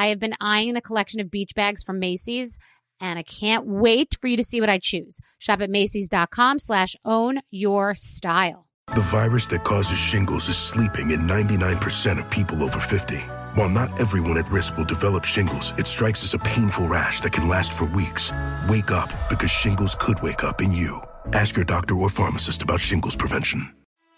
I have been eyeing the collection of beach bags from Macy's and I can't wait for you to see what I choose. Shop at Macy's.com slash own your style. The virus that causes shingles is sleeping in 99% of people over 50. While not everyone at risk will develop shingles, it strikes as a painful rash that can last for weeks. Wake up because shingles could wake up in you. Ask your doctor or pharmacist about shingles prevention.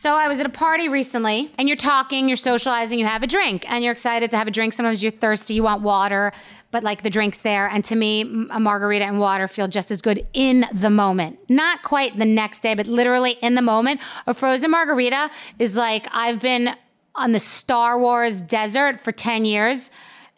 So I was at a party recently and you're talking, you're socializing, you have a drink and you're excited to have a drink. Sometimes you're thirsty, you want water, but like the drink's there. And to me, a margarita and water feel just as good in the moment. Not quite the next day, but literally in the moment. A frozen margarita is like I've been on the Star Wars desert for 10 years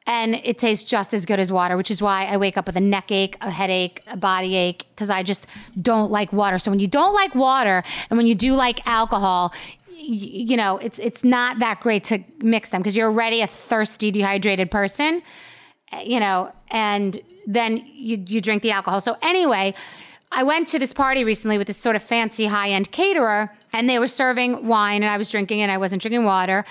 and it tastes just as good as water, which is why I wake up with a neck ache, a headache, a body ache, because I just don't like water. So when you don't like water and when you do like alcohol, you know, it's it's not that great to mix them because you're already a thirsty, dehydrated person, eh, you know, and then you you drink the alcohol. So anyway, I went to this party recently with this sort of fancy high end caterer, and they were serving wine, and I was drinking, and I wasn't drinking water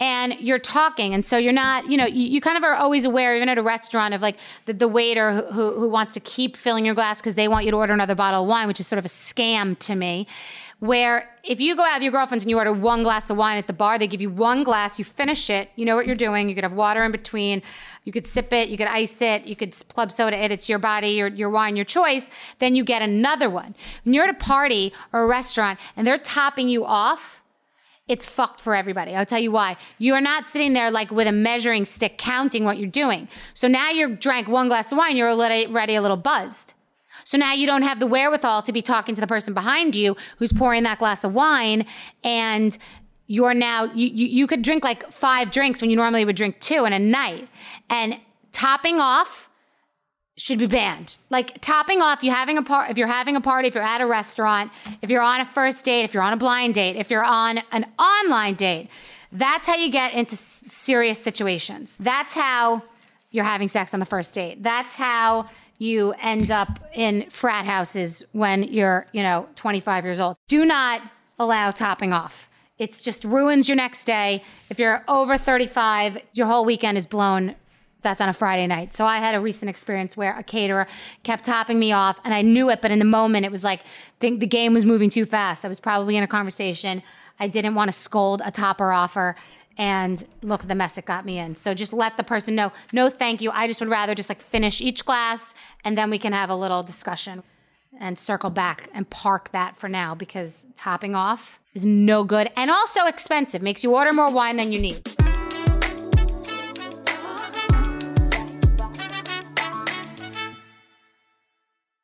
and you're talking. And so you're not, you know, you, you kind of are always aware, even at a restaurant, of like the, the waiter who, who, who wants to keep filling your glass because they want you to order another bottle of wine, which is sort of a scam to me. Where if you go out with your girlfriends and you order one glass of wine at the bar, they give you one glass, you finish it, you know what you're doing. You could have water in between, you could sip it, you could ice it, you could club soda it, it's your body, your, your wine, your choice. Then you get another one. When you're at a party or a restaurant and they're topping you off, it's fucked for everybody. I'll tell you why. You are not sitting there like with a measuring stick counting what you're doing. So now you drank one glass of wine, you're already a little buzzed. So now you don't have the wherewithal to be talking to the person behind you who's pouring that glass of wine and you're now you, you, you could drink like five drinks when you normally would drink two in a night and topping off should be banned. Like topping off, you having a part if you're having a party, if you're at a restaurant, if you're on a first date, if you're on a blind date, if you're on an online date, that's how you get into s- serious situations. That's how you're having sex on the first date. That's how you end up in frat houses when you're, you know, 25 years old. Do not allow topping off. It's just ruins your next day. If you're over 35, your whole weekend is blown that's on a Friday night. So I had a recent experience where a caterer kept topping me off and I knew it, but in the moment it was like the, the game was moving too fast. I was probably in a conversation. I didn't want to scold a topper offer. And look, the mess it got me in. So just let the person know, no, thank you. I just would rather just like finish each glass and then we can have a little discussion. and circle back and park that for now because topping off is no good and also expensive. Makes you order more wine than you need.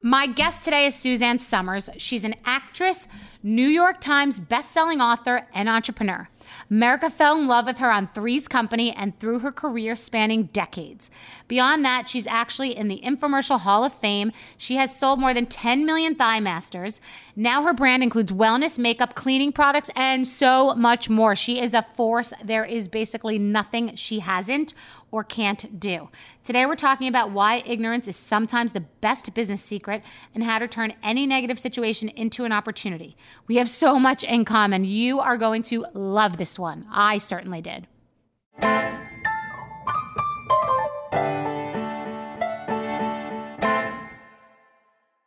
My guest today is Suzanne Somers. She's an actress, New York Times bestselling author, and entrepreneur. America fell in love with her on Three's Company and through her career spanning decades. Beyond that, she's actually in the Infomercial Hall of Fame. She has sold more than 10 million Thigh Masters. Now her brand includes wellness, makeup, cleaning products, and so much more. She is a force. There is basically nothing she hasn't or can't do. Today, we're talking about why ignorance is sometimes the best business secret and how to turn any negative situation into an opportunity. We have so much in common. You are going to love this one. I certainly did.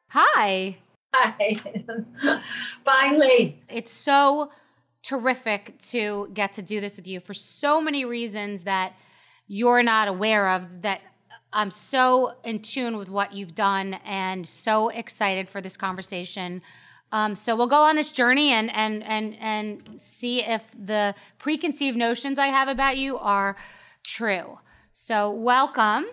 Hi. Hi. Finally. It's so terrific to get to do this with you for so many reasons that you're not aware of that I'm so in tune with what you've done and so excited for this conversation. Um, so we'll go on this journey and and and and see if the preconceived notions I have about you are true. So welcome.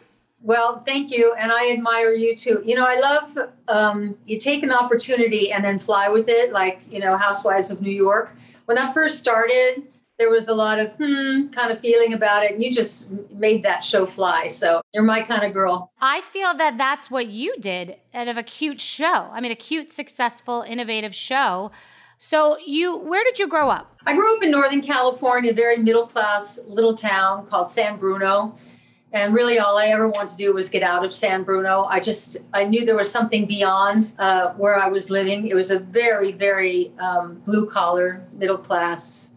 Well, thank you, and I admire you too. You know, I love um, you take an opportunity and then fly with it, like you know, Housewives of New York. When that first started, there was a lot of hmm kind of feeling about it and you just made that show fly so you're my kind of girl. I feel that that's what you did out of a cute show i mean a cute successful innovative show. So you where did you grow up? I grew up in northern california a very middle class little town called san bruno and really all i ever wanted to do was get out of san bruno. I just i knew there was something beyond uh, where i was living. It was a very very um, blue collar middle class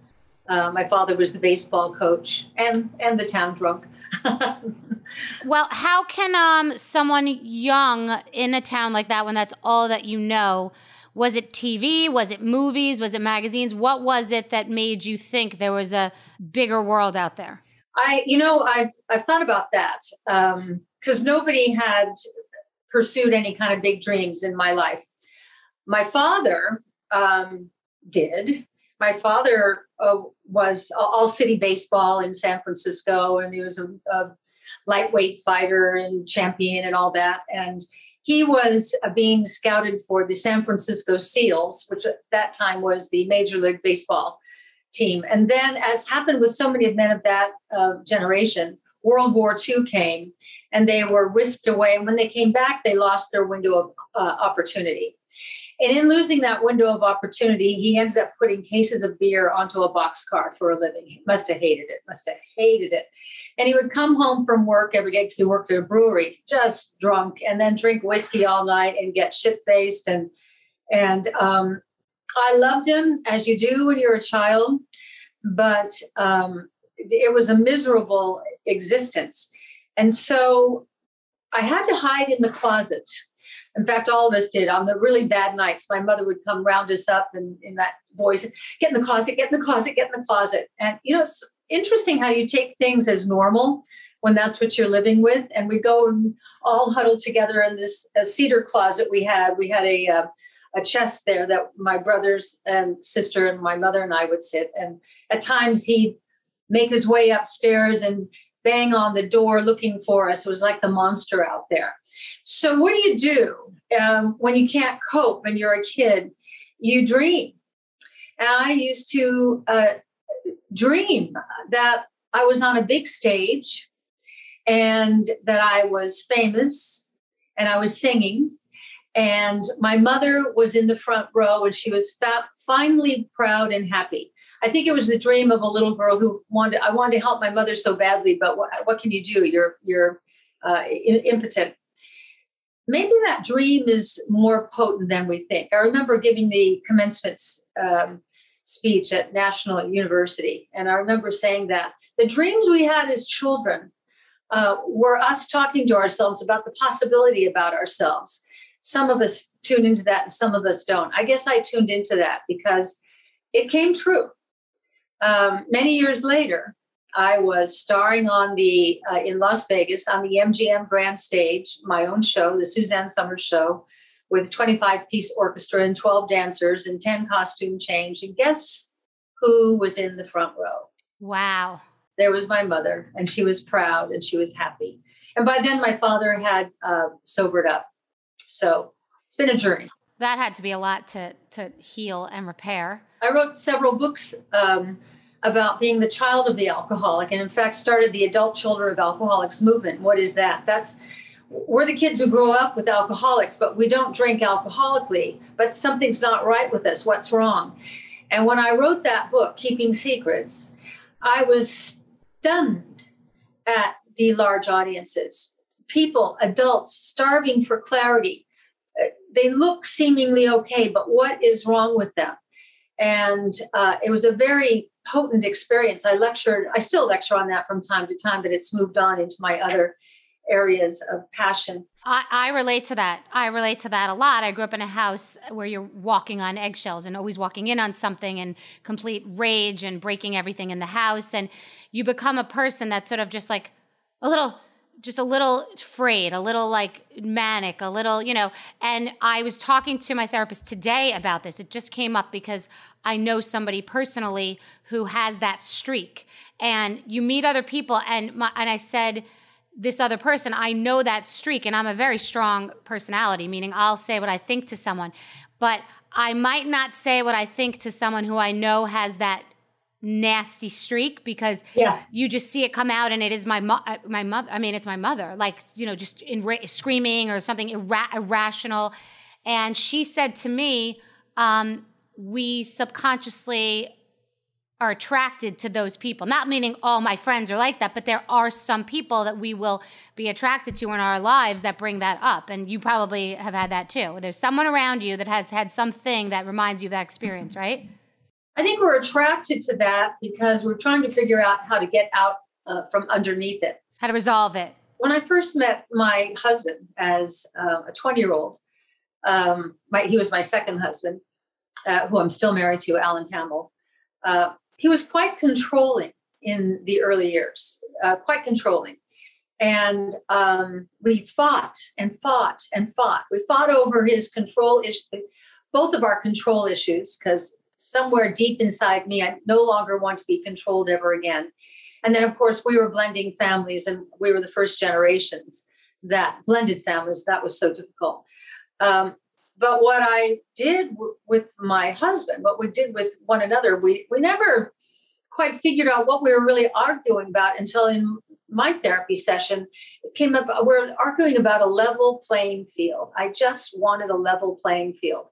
uh, my father was the baseball coach and and the town drunk. well, how can um someone young in a town like that when that's all that you know? Was it TV? Was it movies? Was it magazines? What was it that made you think there was a bigger world out there? I, you know, I've I've thought about that because um, nobody had pursued any kind of big dreams in my life. My father um, did, my father uh, was all city baseball in San Francisco, and he was a, a, lightweight fighter and champion and all that. And he was uh, being scouted for the San Francisco Seals, which at that time was the Major League Baseball team. And then, as happened with so many men of that uh, generation, World War II came and they were whisked away. And when they came back, they lost their window of uh, opportunity. And in losing that window of opportunity, he ended up putting cases of beer onto a boxcar for a living. He must have hated it, must have hated it. And he would come home from work every day because he worked at a brewery, just drunk, and then drink whiskey all night and get shit faced. And and um, I loved him as you do when you're a child, but um, it was a miserable existence. And so I had to hide in the closet in fact, all of us did. On the really bad nights, my mother would come round us up and in that voice, get in the closet, get in the closet, get in the closet. And you know, it's interesting how you take things as normal when that's what you're living with. And we go and all huddled together in this cedar closet we had. We had a uh, a chest there that my brothers and sister and my mother and I would sit. And at times he'd make his way upstairs and bang on the door looking for us. It was like the monster out there. So, what do you do um, when you can't cope and you're a kid? You dream. And I used to uh, dream that I was on a big stage and that I was famous and I was singing. And my mother was in the front row and she was fa- finally proud and happy. I think it was the dream of a little girl who wanted. I wanted to help my mother so badly, but what, what can you do? You're you're uh, impotent. Maybe that dream is more potent than we think. I remember giving the commencement um, speech at National University, and I remember saying that the dreams we had as children uh, were us talking to ourselves about the possibility about ourselves. Some of us tune into that, and some of us don't. I guess I tuned into that because it came true um, many years later, I was starring on the uh, in Las Vegas on the MGM Grand Stage, my own show, the Suzanne Somers Show, with a 25 piece orchestra and 12 dancers and 10 costume change. And guess who was in the front row? Wow. There was my mother, and she was proud and she was happy. And by then, my father had uh, sobered up. So it's been a journey. That had to be a lot to to heal and repair. I wrote several books um, about being the child of the alcoholic, and in fact, started the Adult Children of Alcoholics movement. What is that? That's we're the kids who grow up with alcoholics, but we don't drink alcoholically. But something's not right with us. What's wrong? And when I wrote that book, Keeping Secrets, I was stunned at the large audiences. People, adults, starving for clarity. Uh, they look seemingly okay, but what is wrong with them? And uh, it was a very potent experience. I lectured, I still lecture on that from time to time, but it's moved on into my other areas of passion. I, I, relate to that. I relate to that a lot. I grew up in a house where you're walking on eggshells and always walking in on something and complete rage and breaking everything in the house. And you become a person that's sort of just like a little just a little afraid, a little like manic, a little, you know. And I was talking to my therapist today about this. It just came up because I know somebody personally who has that streak. And you meet other people, and my, and I said, this other person, I know that streak, and I'm a very strong personality, meaning I'll say what I think to someone, but I might not say what I think to someone who I know has that nasty streak because yeah. you just see it come out and it is my mo- uh, my mother I mean it's my mother like you know just in ra- screaming or something irrational and she said to me um, we subconsciously are attracted to those people. Not meaning all my friends are like that, but there are some people that we will be attracted to in our lives that bring that up. And you probably have had that too. There's someone around you that has had something that reminds you of that experience, right? I think we're attracted to that because we're trying to figure out how to get out uh, from underneath it, how to resolve it. When I first met my husband as uh, a 20 year old, um, he was my second husband, uh, who I'm still married to, Alan Hamel. Uh, he was quite controlling in the early years, uh, quite controlling. And um, we fought and fought and fought. We fought over his control issue, both of our control issues, because somewhere deep inside me, I no longer want to be controlled ever again. And then, of course, we were blending families, and we were the first generations that blended families. That was so difficult. Um, but what I did w- with my husband, what we did with one another, we we never quite figured out what we were really arguing about until in my therapy session it came up we're arguing about a level playing field. I just wanted a level playing field.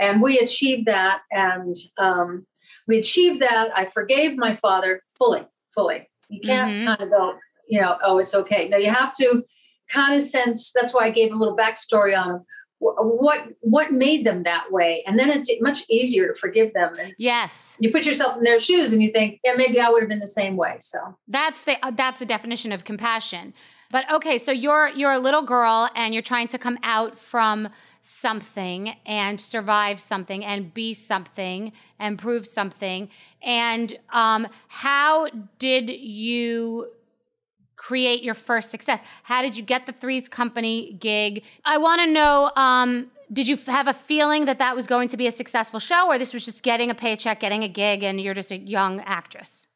And we achieved that and um, we achieved that. I forgave my father fully fully. You can't mm-hmm. kind of go you know oh it's okay. No you have to kind of sense that's why i gave a little backstory on him what what made them that way? And then it's much easier to forgive them and yes. you put yourself in their shoes and you think yeah maybe i would have been the same way so. That's the uh, that's the definition of compassion. But okay so you're you're a little girl and you're trying to come out from something and survive something and be something and prove something. And um how did you create your first success? How did you get the Threes Company gig? I want to know um, did you have a feeling that that was going to be a successful show, or this was just getting a paycheck, getting a gig, and you're just a young actress?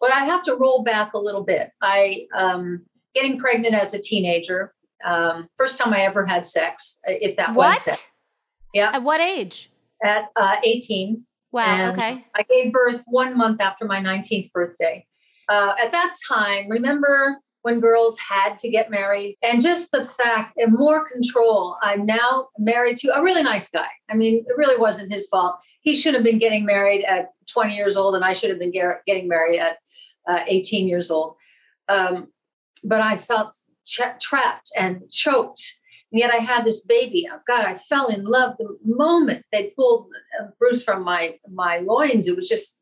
Well, I have to roll back a little bit. I um, getting pregnant as a teenager, um, first time I ever had sex, if that what? was sex. Yeah. At what age? At uh, 18. Wow. okay. I gave birth one month after my 19th birthday uh, at that time, remember when girls had to get married and just the fact and more control. I'm now married to a really nice guy. I mean, it really wasn't his fault. He should have been getting married at 20 years old, and I should have been getting married at uh, 18 years old. Um, but I felt trapped and choked. And yet I had this baby. Oh, God, I fell in love the moment they pulled uh, Bruce from my my loins. It was just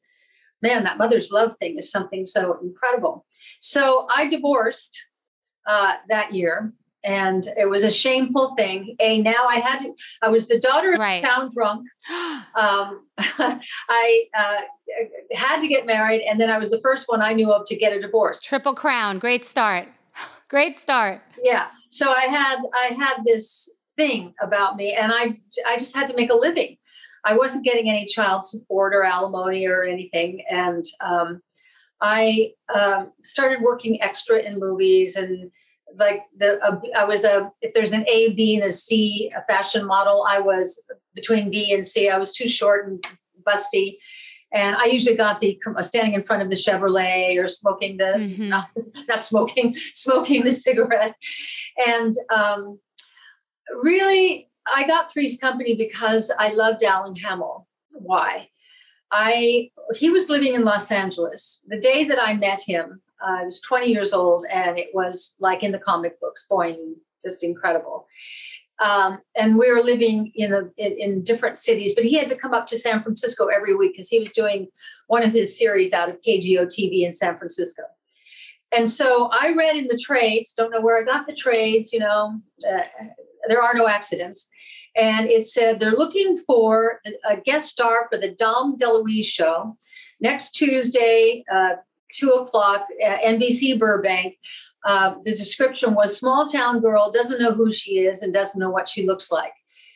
man, that mother's love thing is something so incredible. So I divorced uh, that year, and it was a shameful thing. A now I had to. I was the daughter of right. town drunk. Um, I uh, had to get married, and then I was the first one I knew of to get a divorce. Triple crown, great start. Great start. Yeah. So I had I had this thing about me, and I I just had to make a living. I wasn't getting any child support or alimony or anything, and um, I um, started working extra in movies and like the uh, I was a if there's an A, B, and a C, a fashion model. I was between B and C. I was too short and busty, and I usually got the standing in front of the Chevrolet or smoking the mm-hmm. not, not smoking smoking the cigarette, and um, really I got Three's Company because I loved Alan Hamel. Why? I he was living in Los Angeles. The day that I met him, uh, I was 20 years old, and it was like in the comic books, boy, just incredible. Um, and we were living in, a, in, in different cities, but he had to come up to San Francisco every week because he was doing one of his series out of KGO TV in San Francisco. And so I read in the trades. Don't know where I got the trades. You know, uh, there are no accidents and it said they're looking for a guest star for the Dom DeLuise show next Tuesday, uh, two o'clock, NBC Burbank. Uh, the description was small town girl doesn't know who she is and doesn't know what she looks like.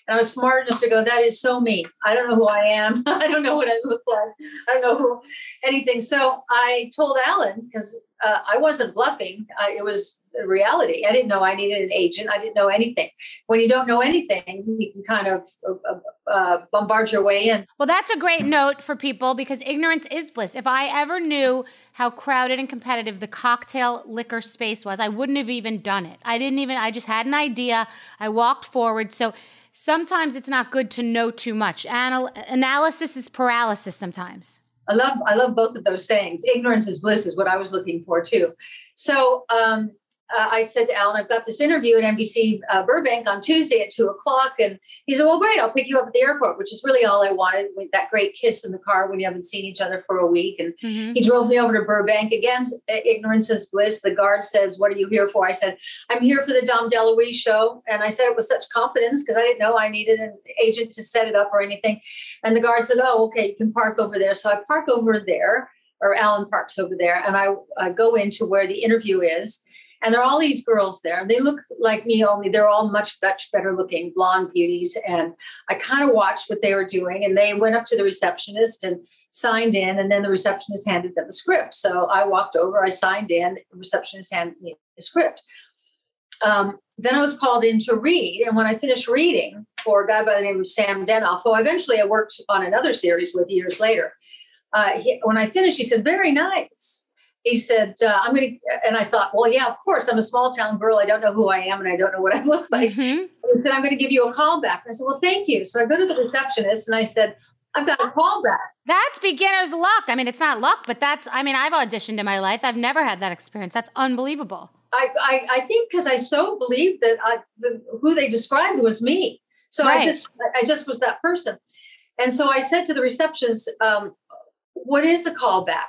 And I was smart enough to go, that is so me. I don't know who I am. I don't know what I look like. I don't know who anything. So I told Alan, because uh, I wasn't bluffing, uh, it was reality. I didn't know I needed an agent. I didn't know anything. When you don't know anything, you can kind of uh, uh, uh, bombard your way in. Well, that's a great note for people because ignorance is bliss. If I ever knew how crowded and competitive the cocktail liquor space was, I wouldn't have even done it. I didn't even, I just had an idea. I walked forward. So, sometimes it's not good to know too much. Anal- analysis is paralysis sometimes. I love I love both of those sayings. Ignorance is bliss is what I was looking for too. So um, uh, I said to Alan, I've got this interview at NBC uh, Burbank on Tuesday at two o'clock. And he said, Well, great, I'll pick you up at the airport, which is really all I wanted with that great kiss in the car when you haven't seen each other for a week. And mm-hmm. he drove me over to Burbank. Again, ignorance is bliss. The guard says, What are you here for? I said, I'm here for the Dom DeLuise show. And I said it with such confidence because I didn't know I needed an agent to set it up or anything. And the guard said, Oh, okay, you can park over there. So I park over there, or Alan parks over there, and I, I go into where the interview is and there are all these girls there. And they look like me, only they're all much, much better looking blonde beauties. And I kind of watched what they were doing. And they went up to the receptionist and signed in. And then the receptionist handed them a script. So I walked over, I signed in, the receptionist handed me a script. Um, then I was called in to read. And when I finished reading for a guy by the name of Sam Denoff, who eventually I worked on another series with years later, uh, he, when I finished, he said, Very nice he said, uh, I'm going to, and I thought, well, yeah, of course, I'm a small town girl. I don't know who I am and I don't know what I look like. Mm-hmm. He said, I'm going to give you a call back. I said, well, thank you. So I go to the receptionist and I said, I've got a call back. That's beginner's luck. I mean, it's not luck, but that's, I mean, I've auditioned in my life. I've never had that experience. That's unbelievable. I, I, I think because I so believed that I, the, who they described was me. So right. I just, I just was that person. And so I said to the receptionist, um, what is a callback?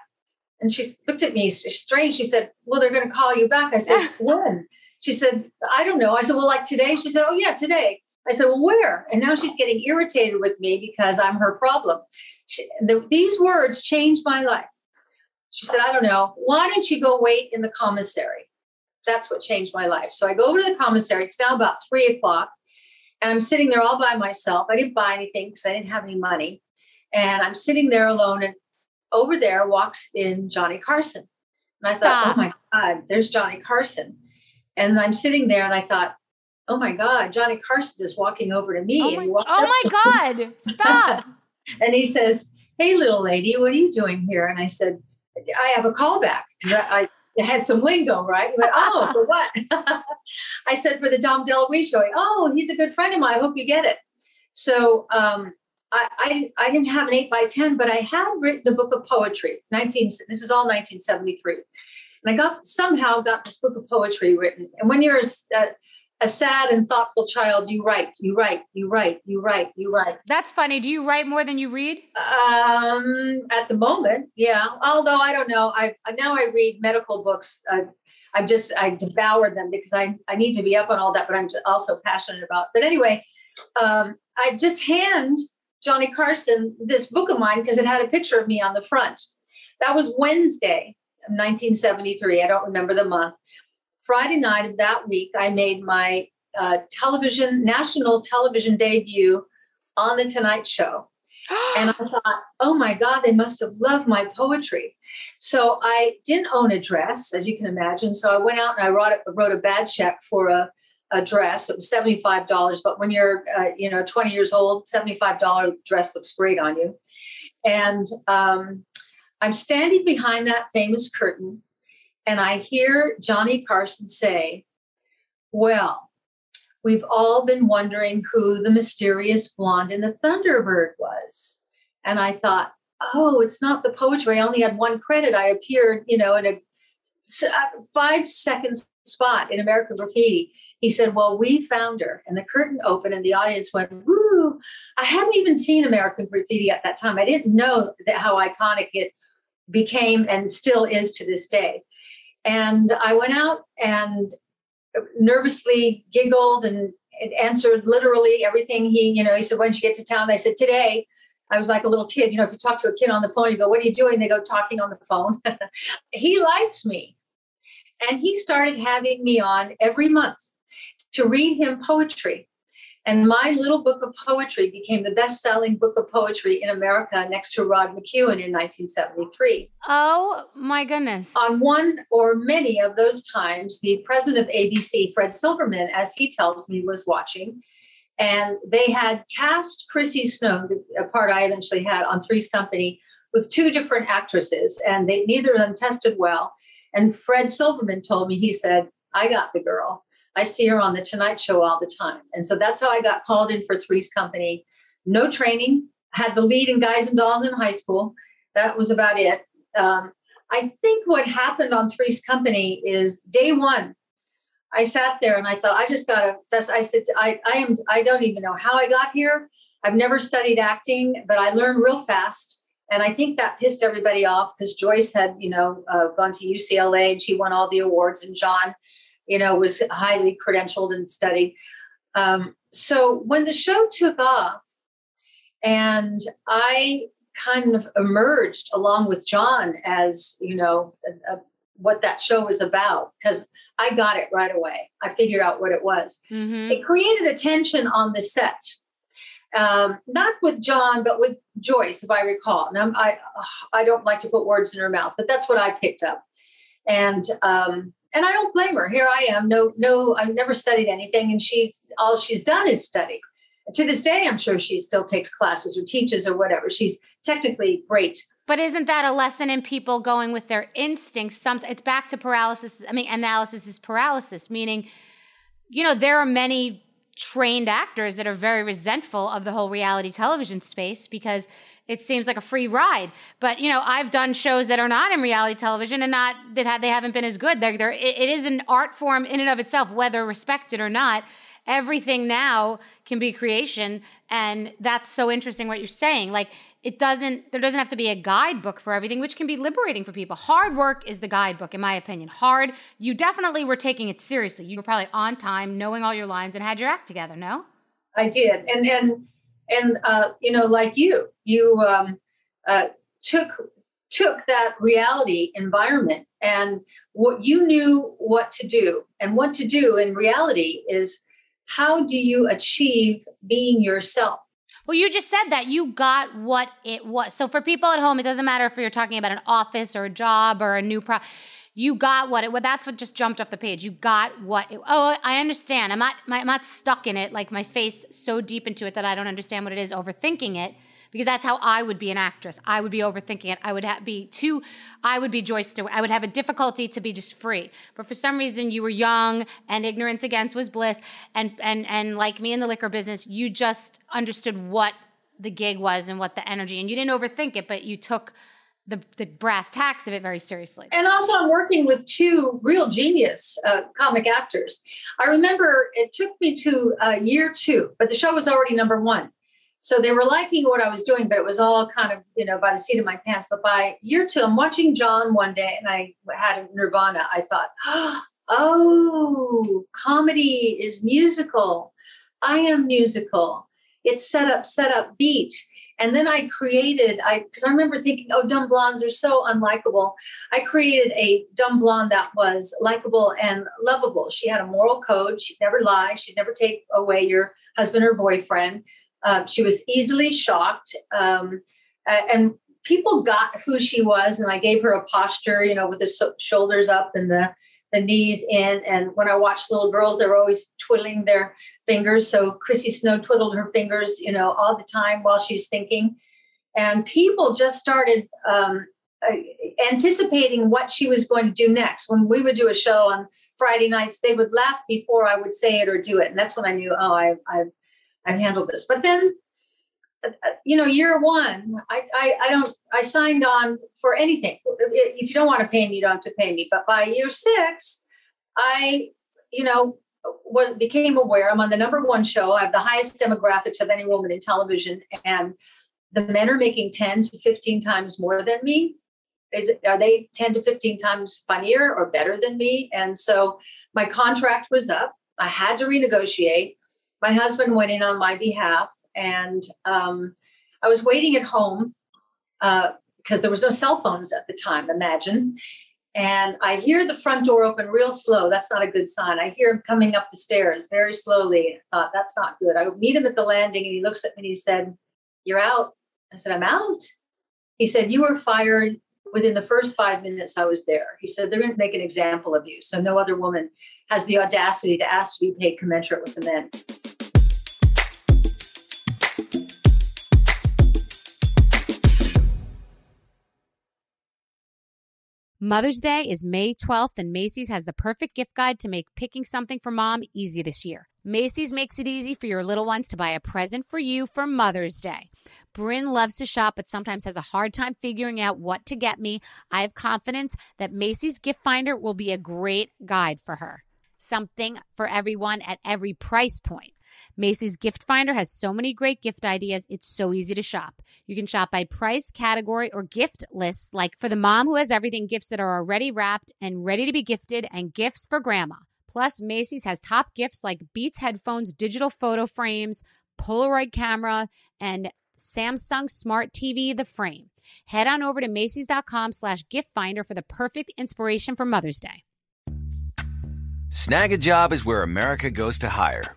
And she looked at me strange. She said, Well, they're going to call you back. I said, When? She said, I don't know. I said, Well, like today? She said, Oh, yeah, today. I said, Well, where? And now she's getting irritated with me because I'm her problem. She, the, these words changed my life. She said, I don't know. Why don't you go wait in the commissary? That's what changed my life. So I go over to the commissary. It's now about three o'clock. And I'm sitting there all by myself. I didn't buy anything because I didn't have any money. And I'm sitting there alone. And over there walks in Johnny Carson. And I Stop. thought, oh my God, there's Johnny Carson. And I'm sitting there and I thought, oh my God, Johnny Carson is walking over to me. Oh my, and he oh my God, stop. and he says, hey, little lady, what are you doing here? And I said, I have a callback because I, I had some lingo, right? He went, oh, for what? I said, for the Dom DeLuise show. Oh, he's a good friend of mine. I hope you get it. So um, I, I, I didn't have an eight by 10, but I had written a book of poetry. 19, this is all 1973. And I got somehow got this book of poetry written. And when you're a, a sad and thoughtful child, you write, you write, you write, you write, you write. That's funny. Do you write more than you read? Um, at the moment, yeah. Although I don't know, I now I read medical books. Uh, I've just I devour them because I I need to be up on all that, but I'm also passionate about. But anyway, um, I just hand Johnny Carson this book of mine because it had a picture of me on the front. That was Wednesday, of 1973. I don't remember the month. Friday night of that week, I made my uh, television, national television debut on The Tonight Show. and I thought, oh my God, they must have loved my poetry. So I didn't own a dress, as you can imagine. So I went out and I wrote, wrote a bad check for a, a dress. It was $75. But when you're, uh, you know, 20 years old, $75 dress looks great on you. And um, I'm standing behind that famous curtain and I hear Johnny Carson say, Well, we've all been wondering who the mysterious blonde in the Thunderbird was. And I thought, Oh, it's not the poetry. I only had one credit. I appeared, you know, in a Uh, five second spot in American Graffiti. He said, Well, we found her. And the curtain opened and the audience went, Woo. I hadn't even seen American Graffiti at that time. I didn't know that how iconic it became and still is to this day. And I went out and nervously giggled and answered literally everything he, you know, he said, When did you get to town? I said, Today. I was like a little kid. You know, if you talk to a kid on the phone, you go, What are you doing? They go, Talking on the phone. he liked me. And he started having me on every month to read him poetry. And my little book of poetry became the best selling book of poetry in America next to Rod McKuen in 1973. Oh my goodness. On one or many of those times, the president of ABC, Fred Silverman, as he tells me, was watching. And they had cast Chrissy Snow, the part I eventually had on Three's Company, with two different actresses, and they neither of them tested well. And Fred Silverman told me, he said, I got the girl. I see her on the Tonight Show all the time. And so that's how I got called in for Three's Company. No training, had the lead in Guys and Dolls in high school. That was about it. Um, I think what happened on Three's Company is day one, I sat there and I thought, I just got to fess. I said, I, I am, I don't even know how I got here. I've never studied acting, but I learned real fast. And I think that pissed everybody off because Joyce had, you know, uh, gone to UCLA and she won all the awards, and John you know, was highly credentialed and studied. Um, so when the show took off, and I kind of emerged along with John as you know a, a, what that show was about because I got it right away. I figured out what it was. Mm-hmm. It created a tension on the set, um, not with John, but with Joyce, if I recall. And I'm, I I don't like to put words in her mouth, but that's what I picked up. And um, and I don't blame her. Here I am. No, no, I've never studied anything, and she's all she's done is study. To this day, I'm sure she still takes classes or teaches or whatever. She's technically great. But isn't that a lesson in people going with their instincts? Some it's back to paralysis. I mean, analysis is paralysis, meaning, you know, there are many trained actors that are very resentful of the whole reality television space because it seems like a free ride. But you know, I've done shows that are not in reality television and not that have, they haven't been as good. They're, they're, it, is an art form in and of itself, whether respected or not. Everything now can be creation, and that's so interesting what you're saying. Like it doesn't, there doesn't have to be a guidebook for everything, which can be liberating for people. Hard work is the guidebook, in my opinion. Hard. You definitely were taking it seriously. You were probably on time, knowing all your lines, and had your act together. No, I did, and and and uh, you know like you you um, uh, took took that reality environment and what you knew what to do and what to do in reality is how do you achieve being yourself well, you just said that you got what it was. So for people at home, it doesn't matter if you're talking about an office or a job or a new pro you got what it well that's what just jumped off the page. You got what it, oh i understand. I'm not i'm not stuck in it like my face so deep into it that i don't understand what it is overthinking it because that's how i would be an actress i would be overthinking it i would have, be too i would be joyce i would have a difficulty to be just free but for some reason you were young and ignorance against was bliss and and and like me in the liquor business you just understood what the gig was and what the energy and you didn't overthink it but you took the, the brass tacks of it very seriously. And also, I'm working with two real genius uh, comic actors. I remember it took me to uh, year two, but the show was already number one. So they were liking what I was doing, but it was all kind of, you know, by the seat of my pants. But by year two, I'm watching John one day and I had a Nirvana. I thought, oh, comedy is musical. I am musical. It's set up, set up, beat And then I created, I because I remember thinking, oh, dumb blondes are so unlikable. I created a dumb blonde that was likable and lovable. She had a moral code. She'd never lie. She'd never take away your husband or boyfriend. Uh, she was easily shocked. Um, and people got who she was. And I gave her a posture, you know, with the shoulders up and the the knees in. And when I watched little girls, they were always twiddling their fingers. So Chrissy Snow twiddled her fingers, you know, all the time while she's thinking. And people just started um, anticipating what she was going to do next. When we would do a show on Friday nights, they would laugh before I would say it or do it. And that's when I knew, oh, I, I've, I've handled this. But then uh, uh, you know, year one, I, I, I don't, I signed on for anything. If you don't want to pay me, you don't have to pay me. But by year six, I, you know, was became aware. I'm on the number one show. I have the highest demographics of any woman in television, and the men are making 10 to 15 times more than me. Is are they 10 to 15 times funnier or better than me? And so my contract was up. I had to renegotiate. My husband went in on my behalf and um, I was waiting at home because uh, there was no cell phones at the time. Imagine, and I hear the front door open real slow. That's not a good sign. I hear him coming up the stairs very slowly. I thought that's not good. I meet him at the landing, and he looks at me and he said, "You're out." I said, "I'm out." He said, "You were fired." Within the first five minutes I was there, he said, they're going to make an example of you. So no other woman has the audacity to ask to be paid commensurate with the men. Mother's Day is May 12th, and Macy's has the perfect gift guide to make picking something for mom easy this year. Macy's makes it easy for your little ones to buy a present for you for Mother's Day. Bryn loves to shop, but sometimes has a hard time figuring out what to get me. I have confidence that Macy's Gift Finder will be a great guide for her. Something for everyone at every price point. Macy's Gift Finder has so many great gift ideas, it's so easy to shop. You can shop by price, category, or gift lists, like for the mom who has everything, gifts that are already wrapped and ready to be gifted, and gifts for grandma. Plus, Macy's has top gifts like Beats headphones, digital photo frames, Polaroid camera, and Samsung Smart TV, the frame. Head on over to Macy's.com slash gift finder for the perfect inspiration for Mother's Day. Snagajob is where America goes to hire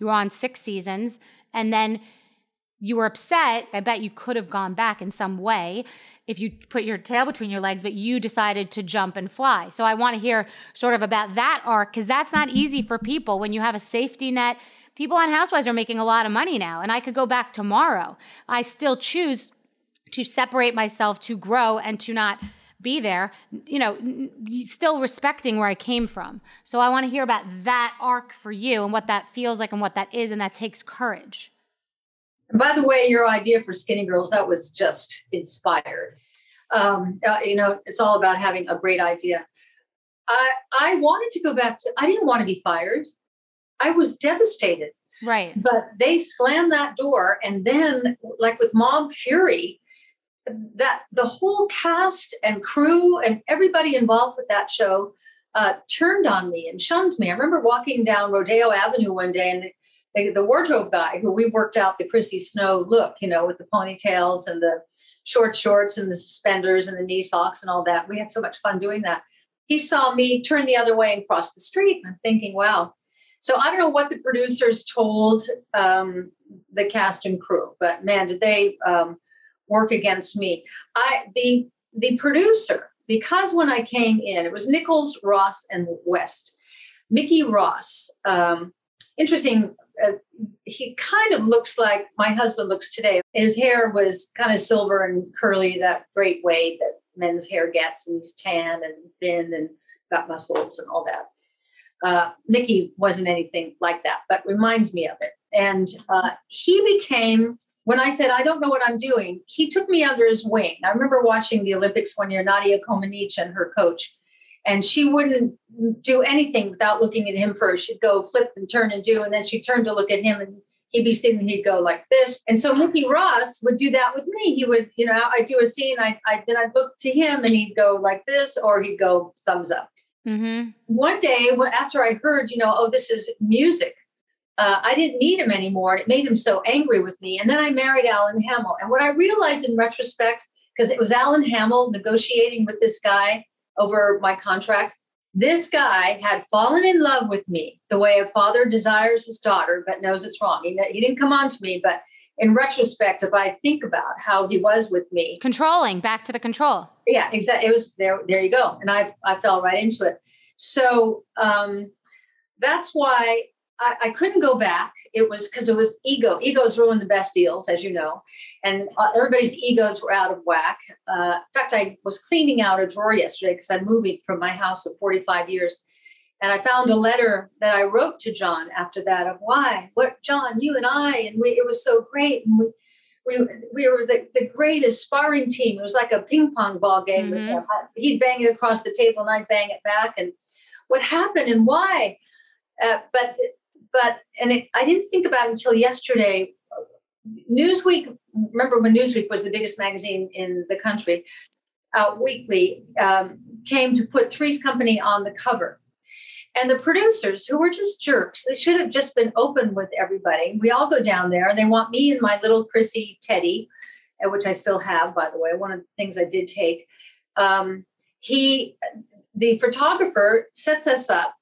You were on six seasons, and then you were upset. I bet you could have gone back in some way if you put your tail between your legs, but you decided to jump and fly. So I want to hear sort of about that arc because that's not easy for people when you have a safety net. People on Housewives are making a lot of money now, and I could go back tomorrow. I still choose to separate myself to grow and to not be there, you know, still respecting where I came from. So I want to hear about that arc for you and what that feels like and what that is, and that takes courage. And by the way, your idea for Skinny Girls, that was just inspired. Um, uh, you know, it's all about having a great idea. I I wanted to go back to. I didn't want to be fired. I was devastated. Right. But they slammed that door, and then, like with Mob Fury, that the whole cast and crew and everybody involved with that show uh, turned on me and shunned me. I remember walking down Rodeo Avenue one day and the, the, wardrobe guy who we worked out the Chrissy Snow look, you know, with the ponytails and the short shorts and the suspenders and the knee socks and all that. We had so much fun doing that. He saw me turn the other way and cross the street. I'm thinking, wow. So I don't know what the producers told um, the cast and crew, but man, did they um, work against me. I the the producer because when I came in, it was Nichols, Ross, and West. Mickey Ross, um, interesting. Uh, he kind of looks like my husband looks today. His hair was kind of silver and curly, that great way that men's hair gets, and he's tan and thin and got muscles and all that. Uh, Mickey wasn't anything like that, but reminds me of it. And uh, he became when I said, I don't know what I'm doing, he took me under his wing. I remember watching the Olympics one year, Nadia Comaneci and her coach, and she wouldn't do anything without looking at him first. She'd go flip and turn and do, and then she'd turn to look at him and he'd be sitting, he'd go like this. And so Mickey Ross would do that with me. He would, you know, I'd do a scene, I, I then I'd look to him and he'd go like this, or he'd go thumbs up. Mm-hmm. One day, after I heard, you know, oh, this is music, uh, I didn't need him anymore. It made him so angry with me. And then I married Alan Hamel. And what I realized in retrospect, because it was Alan Hamel negotiating with this guy over my contract, this guy had fallen in love with me the way a father desires his daughter, but knows it's wrong. He, he didn't come on to me, but in retrospect, if I think about how he was with me, controlling back to the control. Yeah, exactly. It was there. There you go. And I I fell right into it. So um, that's why I, I couldn't go back. It was because it was ego. Egos ruin the best deals, as you know, and uh, everybody's egos were out of whack. Uh, in fact, I was cleaning out a drawer yesterday because I'm moving from my house of 45 years, and I found a letter that I wrote to John after that of why, what, John, you and I, and we, it was so great, and we. We, we were the, the greatest sparring team. It was like a ping pong ball game. Mm-hmm. He'd bang it across the table and I'd bang it back. And what happened and why? Uh, but but and it, I didn't think about until yesterday. Newsweek, remember when Newsweek was the biggest magazine in the country, uh, weekly um, came to put Three's Company on the cover. And the producers, who were just jerks, they should have just been open with everybody. We all go down there and they want me and my little Chrissy Teddy, uh, which I still have, by the way, one of the things I did take. Um, he, the photographer, sets us up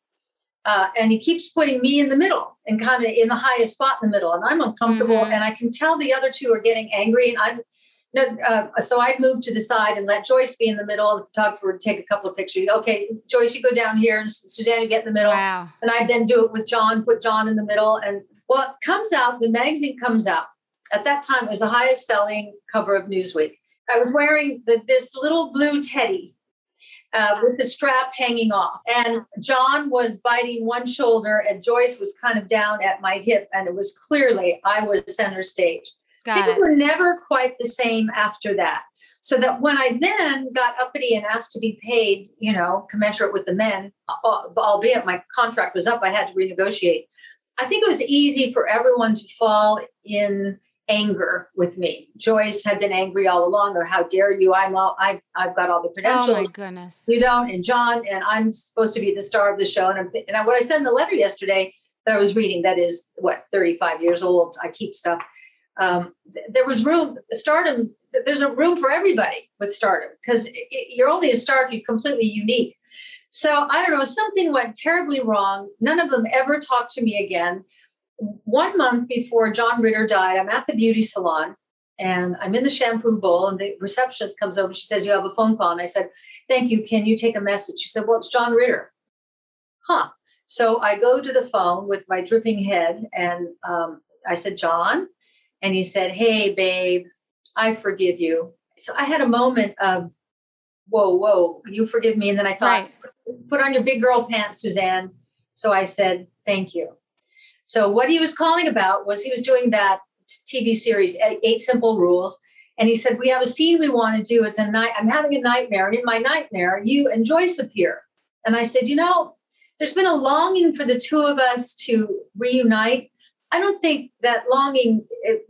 uh, and he keeps putting me in the middle and kind of in the highest spot in the middle. And I'm uncomfortable. Mm-hmm. And I can tell the other two are getting angry. And I'm, uh, so I'd move to the side and let Joyce be in the middle. The photographer would take a couple of pictures. Okay, Joyce, you go down here, and you get in the middle. Wow. And I'd then do it with John, put John in the middle. And well, it comes out, the magazine comes out. At that time, it was the highest selling cover of Newsweek. I was wearing the, this little blue teddy uh, with the strap hanging off. And John was biting one shoulder, and Joyce was kind of down at my hip. And it was clearly I was center stage. Got Things it. were never quite the same after that. So that when I then got uppity and asked to be paid, you know, commensurate with the men, albeit my contract was up, I had to renegotiate. I think it was easy for everyone to fall in anger with me. Joyce had been angry all along, or how dare you? I'm all I've I've got all the credentials. Oh my goodness. You don't, and John, and I'm supposed to be the star of the show. And I'm and I, what I said in the letter yesterday that I was reading, that is what 35 years old. I keep stuff. Um, th- there was room. Stardom. There's a room for everybody with stardom because you're only a star if you're completely unique. So I don't know. Something went terribly wrong. None of them ever talked to me again one month before John Ritter died, I'm at the beauty salon and I'm in the shampoo bowl, and the receptionist comes over. She says, You have a phone call. And I said, Thank you. Can you take a message? She said, Well, it's John Ritter. Huh. So I go to the phone with my dripping head and um, I said, John. And he said, Hey, babe, I forgive you. So I had a moment of, Whoa, whoa, you forgive me. And then I thought, right. Put on your big girl pants, Suzanne. So I said, Thank you. So what he was calling about was he was doing that TV series, Eight Simple Rules. And he said, We have a scene we want to do. It's a night, I'm having a nightmare. And in my nightmare, you and Joyce appear. And I said, You know, there's been a longing for the two of us to reunite. I don't think that longing it,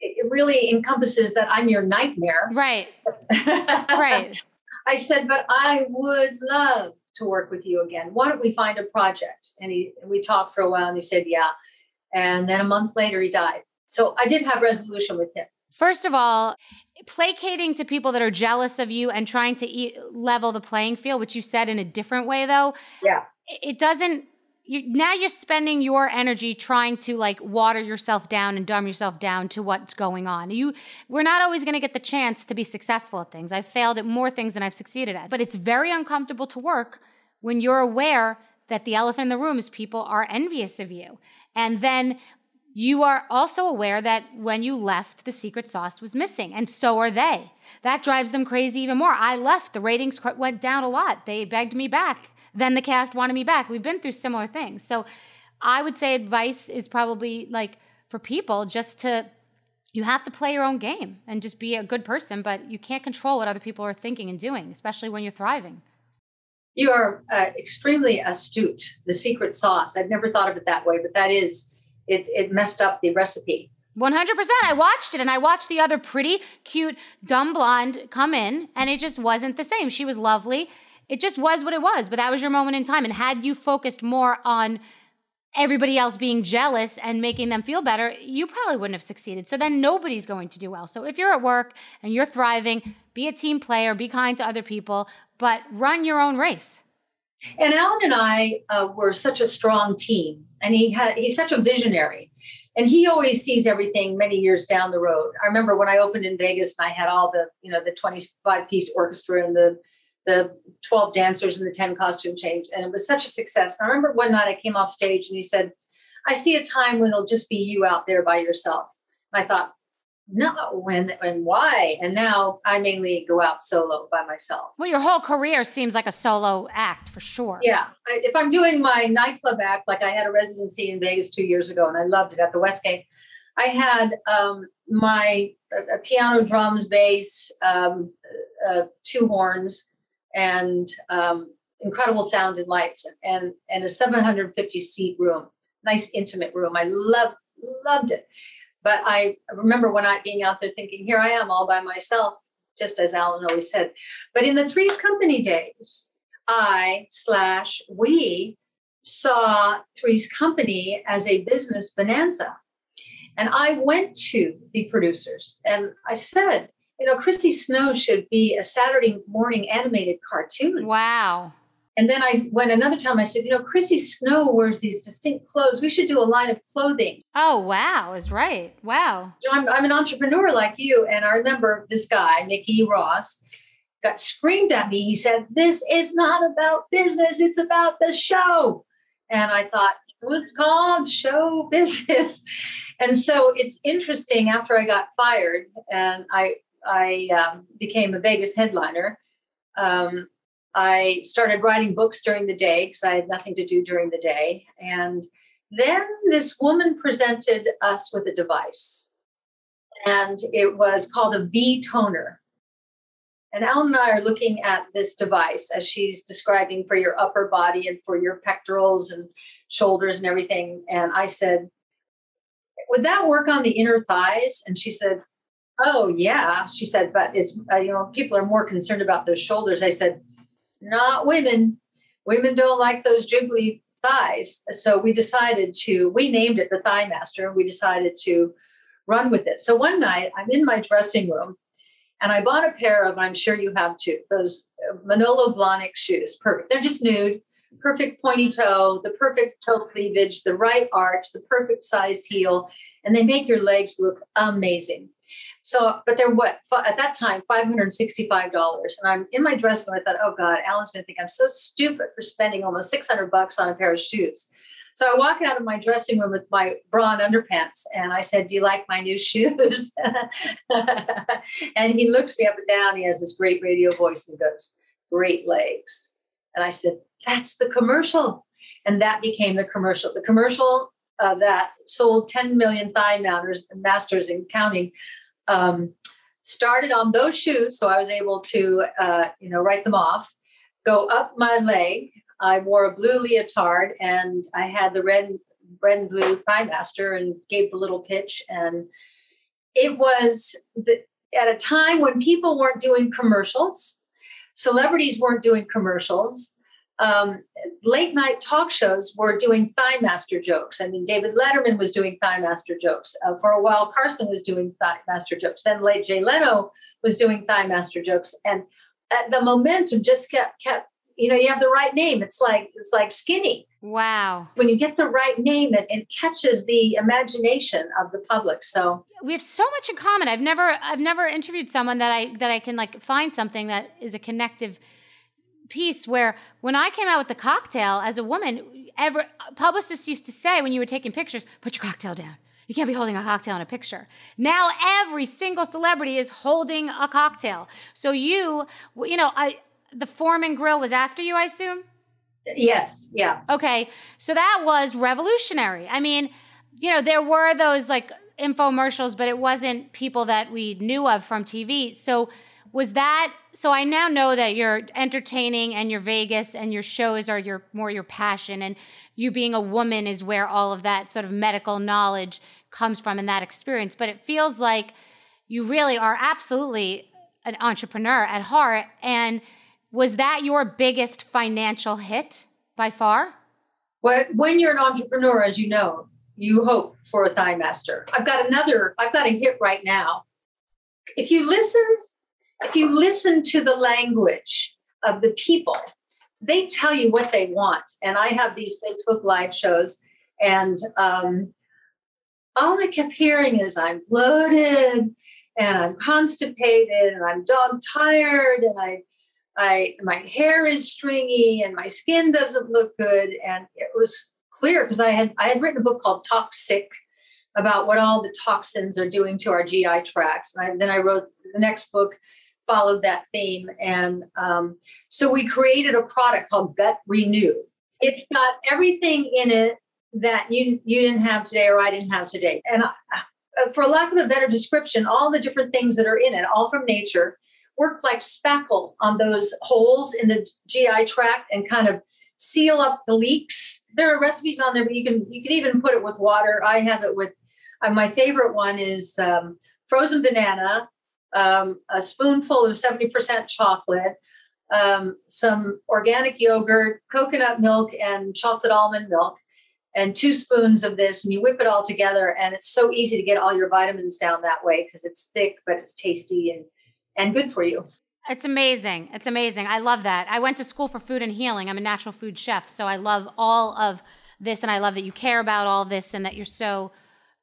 it really encompasses that I'm your nightmare. Right. right. I said, but I would love to work with you again. Why don't we find a project? And he and we talked for a while and he said, Yeah. And then a month later he died. So I did have resolution with him. First of all, placating to people that are jealous of you and trying to eat, level the playing field, which you said in a different way though. Yeah. It doesn't you, now you're spending your energy trying to like water yourself down and dumb yourself down to what's going on. You we're not always going to get the chance to be successful at things. I've failed at more things than I've succeeded at. But it's very uncomfortable to work when you're aware that the elephant in the room is people are envious of you. And then you are also aware that when you left, the secret sauce was missing, and so are they. That drives them crazy even more. I left, the ratings went down a lot. They begged me back. Then the cast wanted me back. We've been through similar things. So I would say advice is probably like for people just to, you have to play your own game and just be a good person, but you can't control what other people are thinking and doing, especially when you're thriving. You are uh, extremely astute. The secret sauce. I've never thought of it that way, but that is, it, it messed up the recipe. 100%. I watched it and I watched the other pretty, cute, dumb blonde come in, and it just wasn't the same. She was lovely it just was what it was, but that was your moment in time. And had you focused more on everybody else being jealous and making them feel better, you probably wouldn't have succeeded. So then nobody's going to do well. So if you're at work and you're thriving, be a team player, be kind to other people, but run your own race. And Alan and I uh, were such a strong team, and he had he's such a visionary, and he always sees everything many years down the road. I remember when I opened in Vegas, and I had all the you know the twenty five piece orchestra and the the 12 dancers and the 10 costume change. And it was such a success. And I remember one night I came off stage and he said, I see a time when it'll just be you out there by yourself. And I thought, no, when and why? And now I mainly go out solo by myself. Well, your whole career seems like a solo act for sure. Yeah. I, if I'm doing my nightclub act, like I had a residency in Vegas two years ago and I loved it at the Westgate, I had um, my piano, drums, bass, um, uh, two horns, and um, incredible sound and lights and and a 750 seat room nice intimate room. I loved loved it. But i remember when i being out there thinking here i am all by myself just as alan always said. But in the three's company days i slash we saw three's company as a business bonanza. And i went to the producers and i said you know, Chrissy Snow should be a Saturday morning animated cartoon. Wow. And then I went another time, I said, you know, Chrissy Snow wears these distinct clothes. We should do a line of clothing. Oh, wow, is right. Wow. So I'm, I'm an entrepreneur like you. And I remember this guy, Mickey Ross, got screamed at me. He said, This is not about business, it's about the show. And I thought, it was called show business. And so it's interesting after I got fired and I I um, became a Vegas headliner. Um, I started writing books during the day because I had nothing to do during the day. And then this woman presented us with a device, and it was called a V toner. And Alan and I are looking at this device as she's describing for your upper body and for your pectorals and shoulders and everything. And I said, Would that work on the inner thighs? And she said, Oh, yeah. She said, But it's, uh, you know, people are more concerned about those shoulders. I said, Not women. Women don't like those jiggly thighs. So we decided to, we named it the Thigh Master, and we decided to run with it. So one night I'm in my dressing room and I bought a pair of, I'm sure you have too, those uh, Manolo Blahnik shoes. Perfect. They're just nude, perfect pointy toe, the perfect toe cleavage, the right arch, the perfect size heel, and they make your legs look amazing. So, but they're what at that time, $565. And I'm in my dressing room. I thought, oh God, Alan's gonna think I'm so stupid for spending almost 600 bucks on a pair of shoes. So I walk out of my dressing room with my bra and underpants, and I said, "Do you like my new shoes?" and he looks me up and down. He has this great radio voice and goes, "Great legs." And I said, "That's the commercial," and that became the commercial. The commercial uh, that sold 10 million thigh mounters and masters and counting um, started on those shoes. So I was able to, uh, you know, write them off, go up my leg I wore a blue leotard and I had the red, red and blue thigh master and gave the little pitch. And it was the, at a time when people weren't doing commercials, celebrities weren't doing commercials. Um, late night talk shows were doing thigh master jokes. I mean, David Letterman was doing thigh master jokes. Uh, for a while, Carson was doing thigh master jokes. Then late Jay Leno was doing thigh master jokes. And uh, the momentum just kept kept you know you have the right name it's like it's like skinny wow when you get the right name it, it catches the imagination of the public so we have so much in common i've never i've never interviewed someone that i that i can like find something that is a connective piece where when i came out with the cocktail as a woman ever publicists used to say when you were taking pictures put your cocktail down you can't be holding a cocktail in a picture. Now every single celebrity is holding a cocktail. So you, you know, I the Foreman Grill was after you, I assume? Yes, yeah. Okay. So that was revolutionary. I mean, you know, there were those like infomercials, but it wasn't people that we knew of from TV. So was that so I now know that you're entertaining and your Vegas and your shows are your more your passion and you being a woman is where all of that sort of medical knowledge comes from and that experience. But it feels like you really are absolutely an entrepreneur at heart and was that your biggest financial hit by far? Well, when you're an entrepreneur, as you know, you hope for a thigh master. I've got another, I've got a hit right now. If you listen, if you listen to the language of the people, they tell you what they want. And I have these Facebook live shows, and um, all I kept hearing is I'm bloated and I'm constipated and I'm dog tired and I I my hair is stringy and my skin doesn't look good. And it was clear because I had I had written a book called Toxic about what all the toxins are doing to our GI tracts. And I, then I wrote the next book followed that theme. And um, so we created a product called Gut Renew. It's got everything in it that you you didn't have today or I didn't have today. And I, uh, for lack of a better description, all the different things that are in it, all from nature, work like spackle on those holes in the GI tract and kind of seal up the leaks. There are recipes on there, but you can you can even put it with water. I have it with uh, my favorite one is um, frozen banana, um, a spoonful of 70% chocolate, um, some organic yogurt, coconut milk, and chocolate almond milk, and two spoons of this. And you whip it all together. And it's so easy to get all your vitamins down that way because it's thick, but it's tasty and and good for you. It's amazing. It's amazing. I love that. I went to school for food and healing. I'm a natural food chef. So I love all of this. And I love that you care about all this and that you're so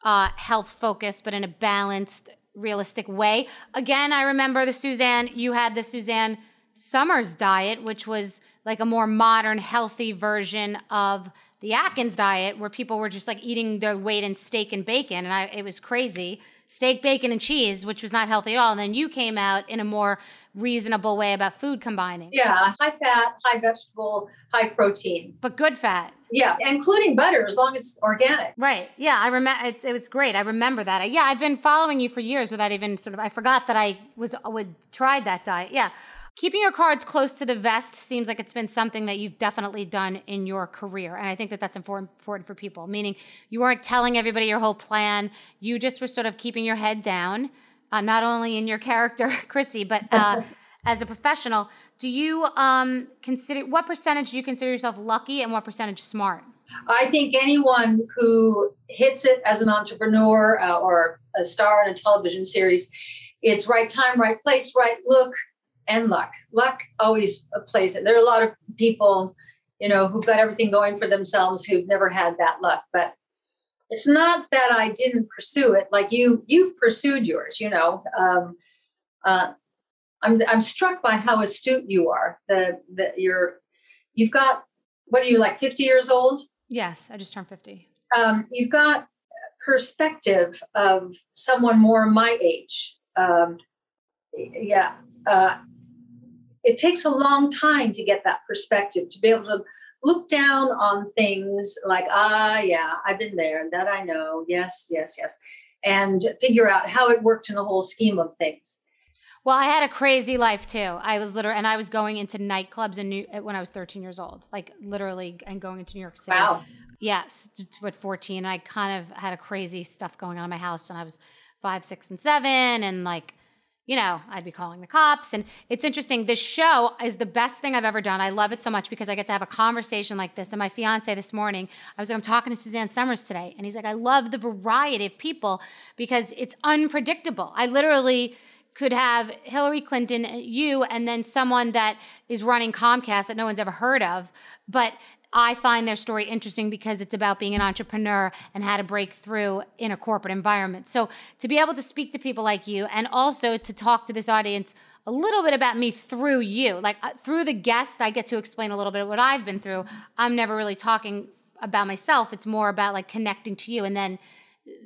uh, health focused, but in a balanced, realistic way. Again, I remember the Suzanne, you had the Suzanne Somers diet, which was like a more modern, healthy version of the Atkins diet, where people were just like eating their weight in steak and bacon. And I, it was crazy steak, bacon, and cheese, which was not healthy at all. And then you came out in a more reasonable way about food combining. Yeah, high fat, high vegetable, high protein. But good fat. Yeah, including butter as long as it's organic. Right. Yeah, I remember it, it, was great. I remember that. I, yeah, I've been following you for years without even sort of I forgot that I was would tried that diet. Yeah. Keeping your cards close to the vest seems like it's been something that you've definitely done in your career. And I think that that's important, important for people, meaning you weren't telling everybody your whole plan. You just were sort of keeping your head down, uh, not only in your character, Chrissy, but uh, as a professional. Do you um, consider, what percentage do you consider yourself lucky and what percentage smart? I think anyone who hits it as an entrepreneur uh, or a star in a television series, it's right time, right place, right look, and luck. Luck always plays it. There are a lot of people, you know, who've got everything going for themselves who've never had that luck. But it's not that I didn't pursue it. Like you, you've pursued yours. You know, um, uh, I'm I'm struck by how astute you are. The that you're you've got what are you like 50 years old? Yes, I just turned 50. Um, you've got perspective of someone more my age. Um, yeah. Uh, it takes a long time to get that perspective to be able to look down on things like ah yeah i've been there and that i know yes yes yes and figure out how it worked in the whole scheme of things. Well i had a crazy life too. I was literally and i was going into nightclubs in new when i was 13 years old like literally and going into new york city. Wow. Yes at 14 i kind of had a crazy stuff going on in my house and i was five six and seven and like you know, I'd be calling the cops. And it's interesting. This show is the best thing I've ever done. I love it so much because I get to have a conversation like this. And my fiance this morning, I was like, I'm talking to Suzanne Somers today. And he's like, I love the variety of people because it's unpredictable. I literally could have Hillary Clinton, you, and then someone that is running Comcast that no one's ever heard of. But I find their story interesting because it's about being an entrepreneur and how to break through in a corporate environment. So to be able to speak to people like you and also to talk to this audience a little bit about me through you, like uh, through the guest, I get to explain a little bit of what I've been through. I'm never really talking about myself. It's more about like connecting to you and then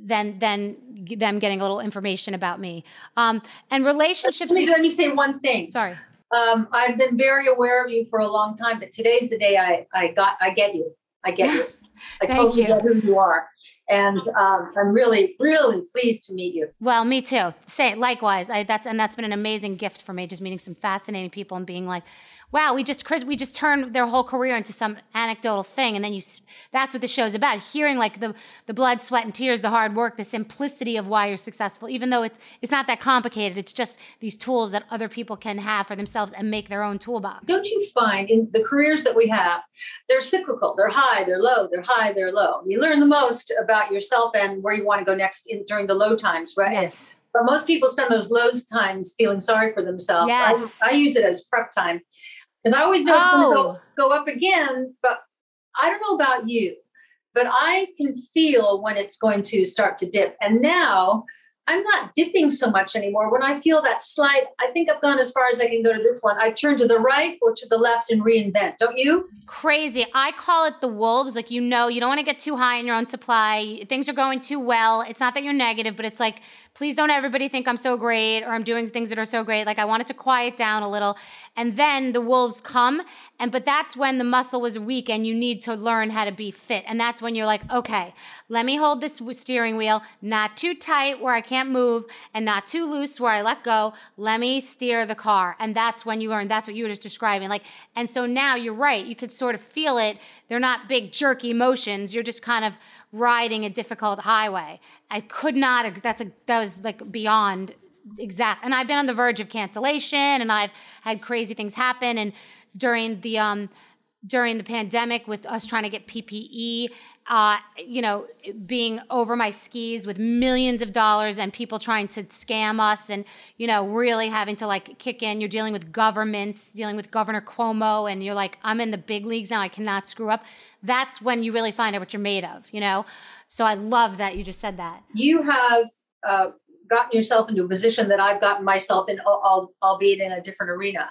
then then them getting a little information about me. Um, and relationships. Let me, let me say one thing. Sorry. Um, I've been very aware of you for a long time, but today's the day I, I got, I get you. I get you. I totally you. get who you are. And um, I'm really, really pleased to meet you. Well, me too. Say likewise. I, that's and that's been an amazing gift for me, just meeting some fascinating people and being like, wow, we just we just turned their whole career into some anecdotal thing, and then you that's what the show's about. Hearing like the the blood, sweat, and tears, the hard work, the simplicity of why you're successful, even though it's it's not that complicated. It's just these tools that other people can have for themselves and make their own toolbox. Don't you find in the careers that we have, they're cyclical. They're high, they're low, they're high, they're low. You learn the most about yourself and where you want to go next in, during the low times, right? Yes. But most people spend those low times feeling sorry for themselves. Yes. I, I use it as prep time because I always know it's going to go, oh. go up again. But I don't know about you, but I can feel when it's going to start to dip. And now I'm not dipping so much anymore. When I feel that slide, I think I've gone as far as I can go to this one. I turn to the right or to the left and reinvent. Don't you? Crazy. I call it the wolves. Like, you know, you don't want to get too high in your own supply. Things are going too well. It's not that you're negative, but it's like please don't everybody think I'm so great or I'm doing things that are so great. Like I wanted to quiet down a little. And then the wolves come. And but that's when the muscle was weak and you need to learn how to be fit. And that's when you're like, okay, let me hold this steering wheel, not too tight where I can't move and not too loose where I let go. Let me steer the car. And that's when you learn. That's what you were just describing. Like, and so now you're right. You could sort of feel it. They're not big jerky motions. You're just kind of riding a difficult highway. I could not. That's a that was like beyond exact. And I've been on the verge of cancellation, and I've had crazy things happen. And during the um during the pandemic, with us trying to get PPE, uh, you know, being over my skis with millions of dollars and people trying to scam us, and you know, really having to like kick in. You're dealing with governments, dealing with Governor Cuomo, and you're like, I'm in the big leagues now. I cannot screw up. That's when you really find out what you're made of, you know. So I love that you just said that. You have uh, gotten yourself into a position that I've gotten myself in, albeit in a different arena.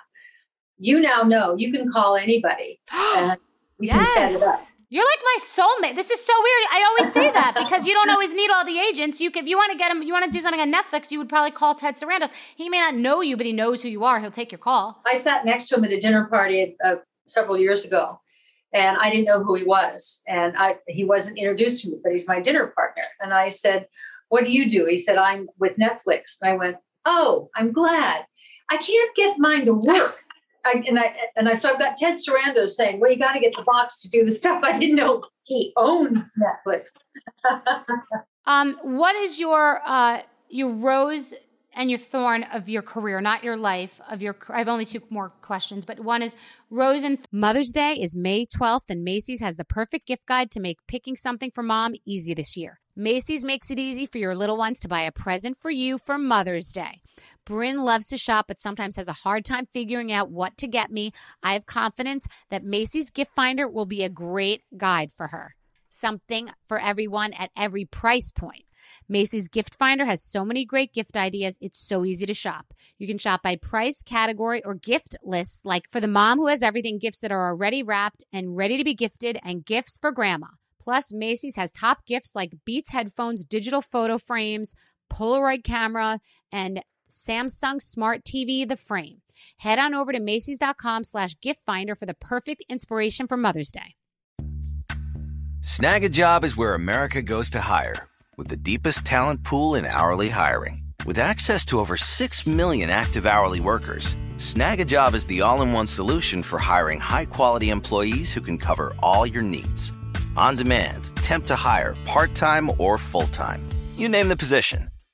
You now know you can call anybody and we yes. can set it up. You're like my soulmate. This is so weird. I always say that because you don't always need all the agents. You, if you want to get him, you want to do something on Netflix, you would probably call Ted Sarandos. He may not know you, but he knows who you are. He'll take your call. I sat next to him at a dinner party uh, several years ago, and I didn't know who he was, and I he wasn't introduced to me, but he's my dinner partner. And I said, "What do you do?" He said, "I'm with Netflix." And I went, "Oh, I'm glad. I can't get mine to work." I, and I and I so I've got Ted Sarandos saying, "Well, you got to get the box to do the stuff." I didn't know he owned Netflix. um, what is your uh, your rose and your thorn of your career, not your life of your? I have only two more questions, but one is rose and Mother's Day is May twelfth, and Macy's has the perfect gift guide to make picking something for mom easy this year. Macy's makes it easy for your little ones to buy a present for you for Mother's Day. Bryn loves to shop, but sometimes has a hard time figuring out what to get me. I have confidence that Macy's Gift Finder will be a great guide for her. Something for everyone at every price point. Macy's Gift Finder has so many great gift ideas, it's so easy to shop. You can shop by price, category, or gift lists, like for the mom who has everything, gifts that are already wrapped and ready to be gifted, and gifts for grandma. Plus, Macy's has top gifts like Beats headphones, digital photo frames, Polaroid camera, and Samsung Smart TV, the frame. Head on over to Macy's.com slash gift finder for the perfect inspiration for Mother's Day. Snagajob is where America goes to hire, with the deepest talent pool in hourly hiring. With access to over 6 million active hourly workers, Snagajob is the all in one solution for hiring high quality employees who can cover all your needs on demand, temp to hire, part time or full time. You name the position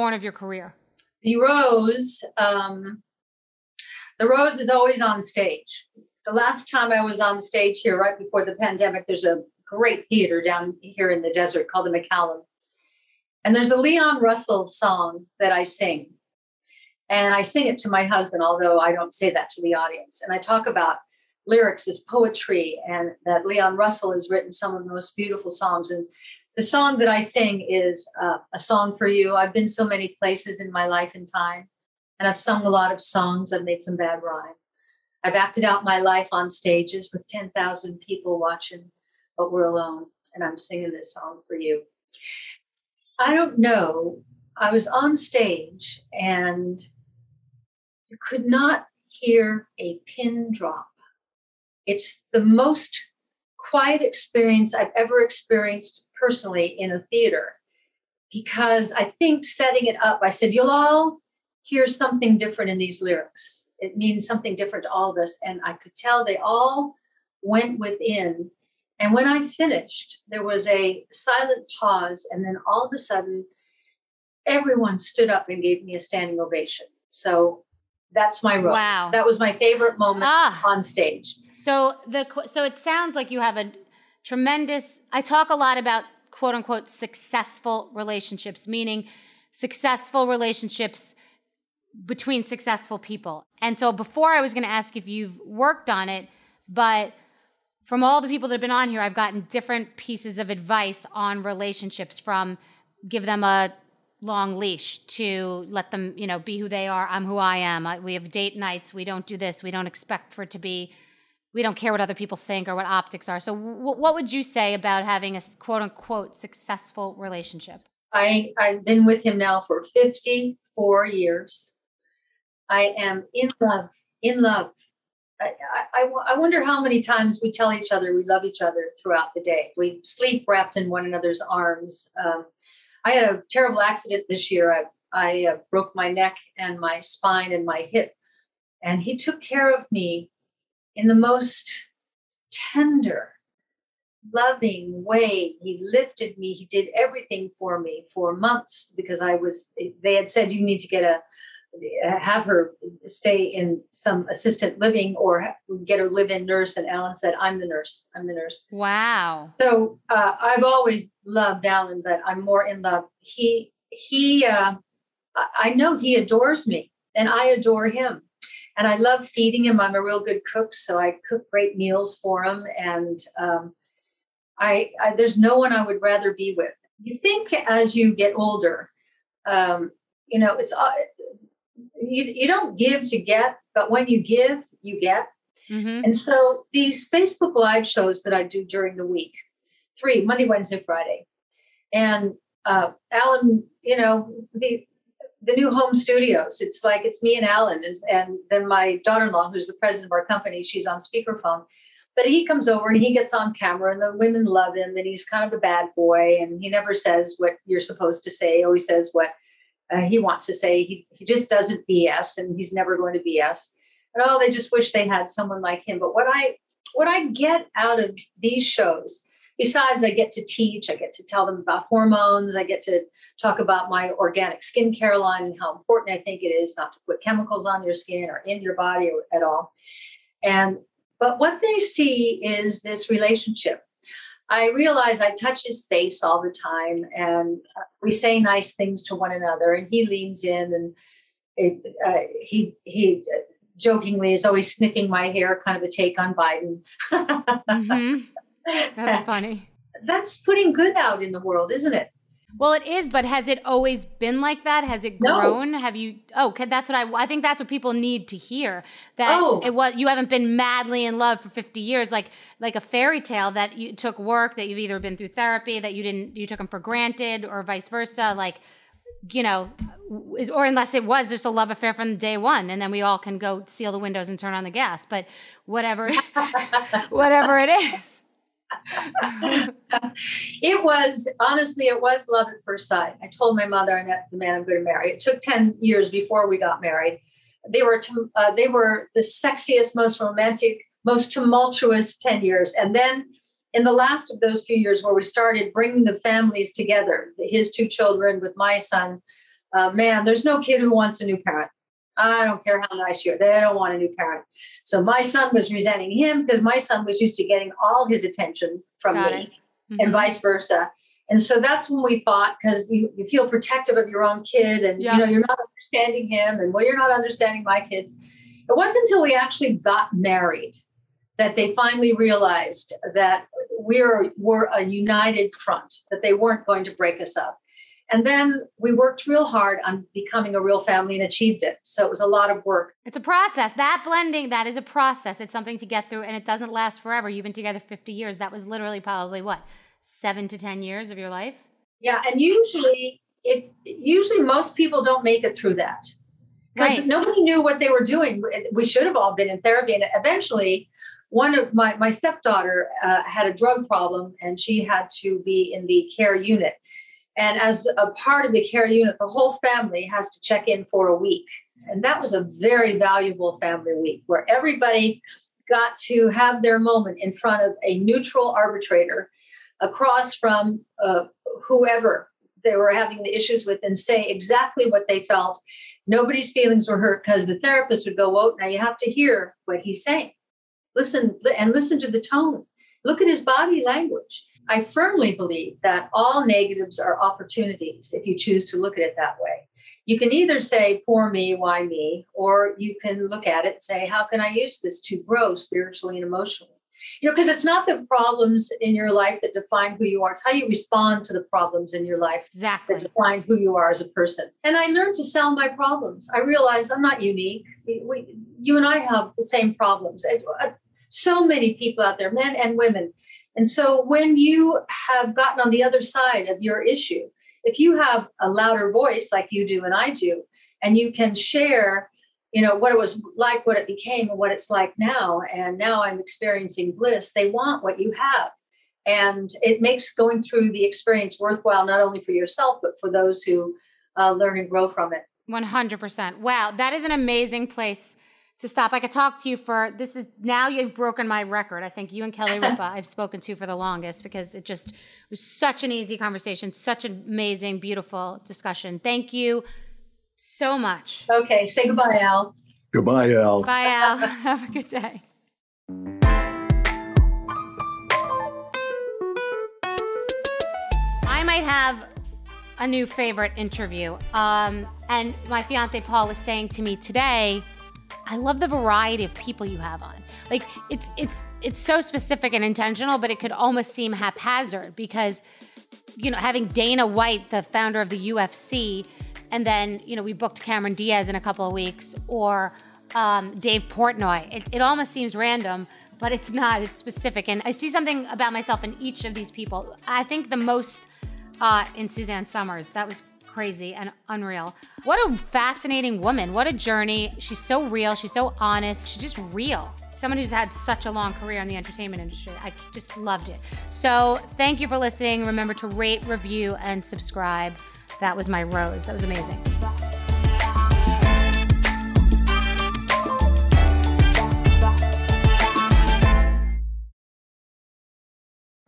born of your career? The Rose, um, the Rose is always on stage. The last time I was on stage here, right before the pandemic, there's a great theater down here in the desert called the McCallum. And there's a Leon Russell song that I sing. And I sing it to my husband, although I don't say that to the audience. And I talk about lyrics as poetry and that Leon Russell has written some of the most beautiful songs. And the song that I sing is uh, a song for you. I've been so many places in my life and time, and I've sung a lot of songs. I've made some bad rhyme. I've acted out my life on stages with 10,000 people watching, but we're alone, and I'm singing this song for you. I don't know. I was on stage and you could not hear a pin drop. It's the most quiet experience I've ever experienced personally in a theater because I think setting it up, I said, You'll all hear something different in these lyrics. It means something different to all of us. And I could tell they all went within. And when I finished, there was a silent pause. And then all of a sudden, everyone stood up and gave me a standing ovation. So that's my role. Wow. That was my favorite moment ah. on stage. So the so it sounds like you have a tremendous, I talk a lot about quote unquote successful relationships, meaning successful relationships between successful people. And so before I was going to ask if you've worked on it, but from all the people that have been on here, I've gotten different pieces of advice on relationships from give them a long leash to let them, you know, be who they are. I'm who I am. We have date nights. We don't do this. We don't expect for it to be, we don't care what other people think or what optics are. So, w- what would you say about having a quote unquote successful relationship? I, I've been with him now for 54 years. I am in love, in love. I, I, I wonder how many times we tell each other we love each other throughout the day. We sleep wrapped in one another's arms. Um, I had a terrible accident this year. I, I uh, broke my neck and my spine and my hip. And he took care of me in the most tender, loving way. He lifted me. He did everything for me for months because I was, they had said, you need to get a, have her stay in some assistant living or get a live-in nurse. And alan said i'm the nurse. I'm the nurse. Wow. So uh, i've always loved alan but i'm more in love. He he uh, i know he adores me and i adore him and i love feeding him i'm a real good cook so i cook great meals for him and um, I, I there's no one i would rather be with you think as you get older um, you know it's uh, you, you don't give to get, but when you give, you get. Mm-hmm. And so these Facebook Live shows that I do during the week, three Monday, Wednesday, Friday, and uh, Alan, you know the the new home studios. It's like it's me and Alan, and, and then my daughter-in-law, who's the president of our company, she's on speakerphone. But he comes over and he gets on camera, and the women love him, and he's kind of a bad boy, and he never says what you're supposed to say. He always says what uh, he wants to say he, he just doesn't BS and he's never going to BS. And oh, they just wish they had someone like him. But what I what I get out of these shows, besides I get to teach, I get to tell them about hormones, I get to talk about my organic skincare line and how important I think it is not to put chemicals on your skin or in your body or at all. And but what they see is this relationship I realize I touch his face all the time and uh, we say nice things to one another and he leans in and it, uh, he he uh, jokingly is always snipping my hair kind of a take on Biden. mm-hmm. That's funny. That's putting good out in the world, isn't it? Well, it is, but has it always been like that? Has it grown? No. Have you? Oh, that's what I. I think that's what people need to hear. That oh. it was you haven't been madly in love for fifty years, like like a fairy tale that you took work, that you've either been through therapy, that you didn't, you took them for granted, or vice versa. Like, you know, or unless it was just a love affair from day one, and then we all can go seal the windows and turn on the gas. But whatever, whatever it is. it was honestly, it was love at first sight. I told my mother I met the man I'm going to marry. It took ten years before we got married. They were uh, they were the sexiest, most romantic, most tumultuous ten years, and then in the last of those few years where we started bringing the families together, his two children with my son. Uh, man, there's no kid who wants a new parent. I don't care how nice you are. They don't want a new parent. So my son was resenting him because my son was used to getting all his attention from Got me mm-hmm. and vice versa. And so that's when we fought because you, you feel protective of your own kid and yeah. you know you're not understanding him and well you're not understanding my kids. It wasn't until we actually got married that they finally realized that we're we're a united front, that they weren't going to break us up. And then we worked real hard on becoming a real family and achieved it. So it was a lot of work. It's a process. That blending, that is a process. It's something to get through and it doesn't last forever. You've been together 50 years. That was literally probably what, seven to 10 years of your life? Yeah. And usually, if usually most people don't make it through that because right. nobody knew what they were doing. We should have all been in therapy. And eventually, one of my, my stepdaughter uh, had a drug problem and she had to be in the care unit and as a part of the care unit, the whole family has to check in for a week. And that was a very valuable family week where everybody got to have their moment in front of a neutral arbitrator across from uh, whoever they were having the issues with and say exactly what they felt. Nobody's feelings were hurt because the therapist would go, Oh, now you have to hear what he's saying. Listen and listen to the tone. Look at his body language. I firmly believe that all negatives are opportunities if you choose to look at it that way. You can either say, poor me, why me? Or you can look at it and say, how can I use this to grow spiritually and emotionally? You know, because it's not the problems in your life that define who you are. It's how you respond to the problems in your life exactly. that define who you are as a person. And I learned to sell my problems. I realized I'm not unique. We, you and I have the same problems. I, uh, so many people out there, men and women. And so when you have gotten on the other side of your issue, if you have a louder voice like you do and I do, and you can share, you know, what it was like, what it became, and what it's like now, and now I'm experiencing bliss, they want what you have. And it makes going through the experience worthwhile, not only for yourself, but for those who uh, learn and grow from it. 100%. Wow, that is an amazing place to stop. I could talk to you for this is now you've broken my record. I think you and Kelly Ripa I've spoken to for the longest because it just was such an easy conversation, such an amazing, beautiful discussion. Thank you so much. Okay, say goodbye, Al. Goodbye, Al. Bye, Al. Have a good day. I might have a new favorite interview. Um, and my fiance Paul was saying to me today I love the variety of people you have on. Like it's it's it's so specific and intentional, but it could almost seem haphazard because you know, having Dana White, the founder of the UFC, and then, you know, we booked Cameron Diaz in a couple of weeks or um, Dave Portnoy. It, it almost seems random, but it's not. It's specific. And I see something about myself in each of these people. I think the most uh, in Suzanne Somers. That was crazy and unreal. What a fascinating woman. What a journey. She's so real. She's so honest. She's just real. Someone who's had such a long career in the entertainment industry. I just loved it. So, thank you for listening. Remember to rate, review, and subscribe. That was my rose. That was amazing.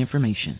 information.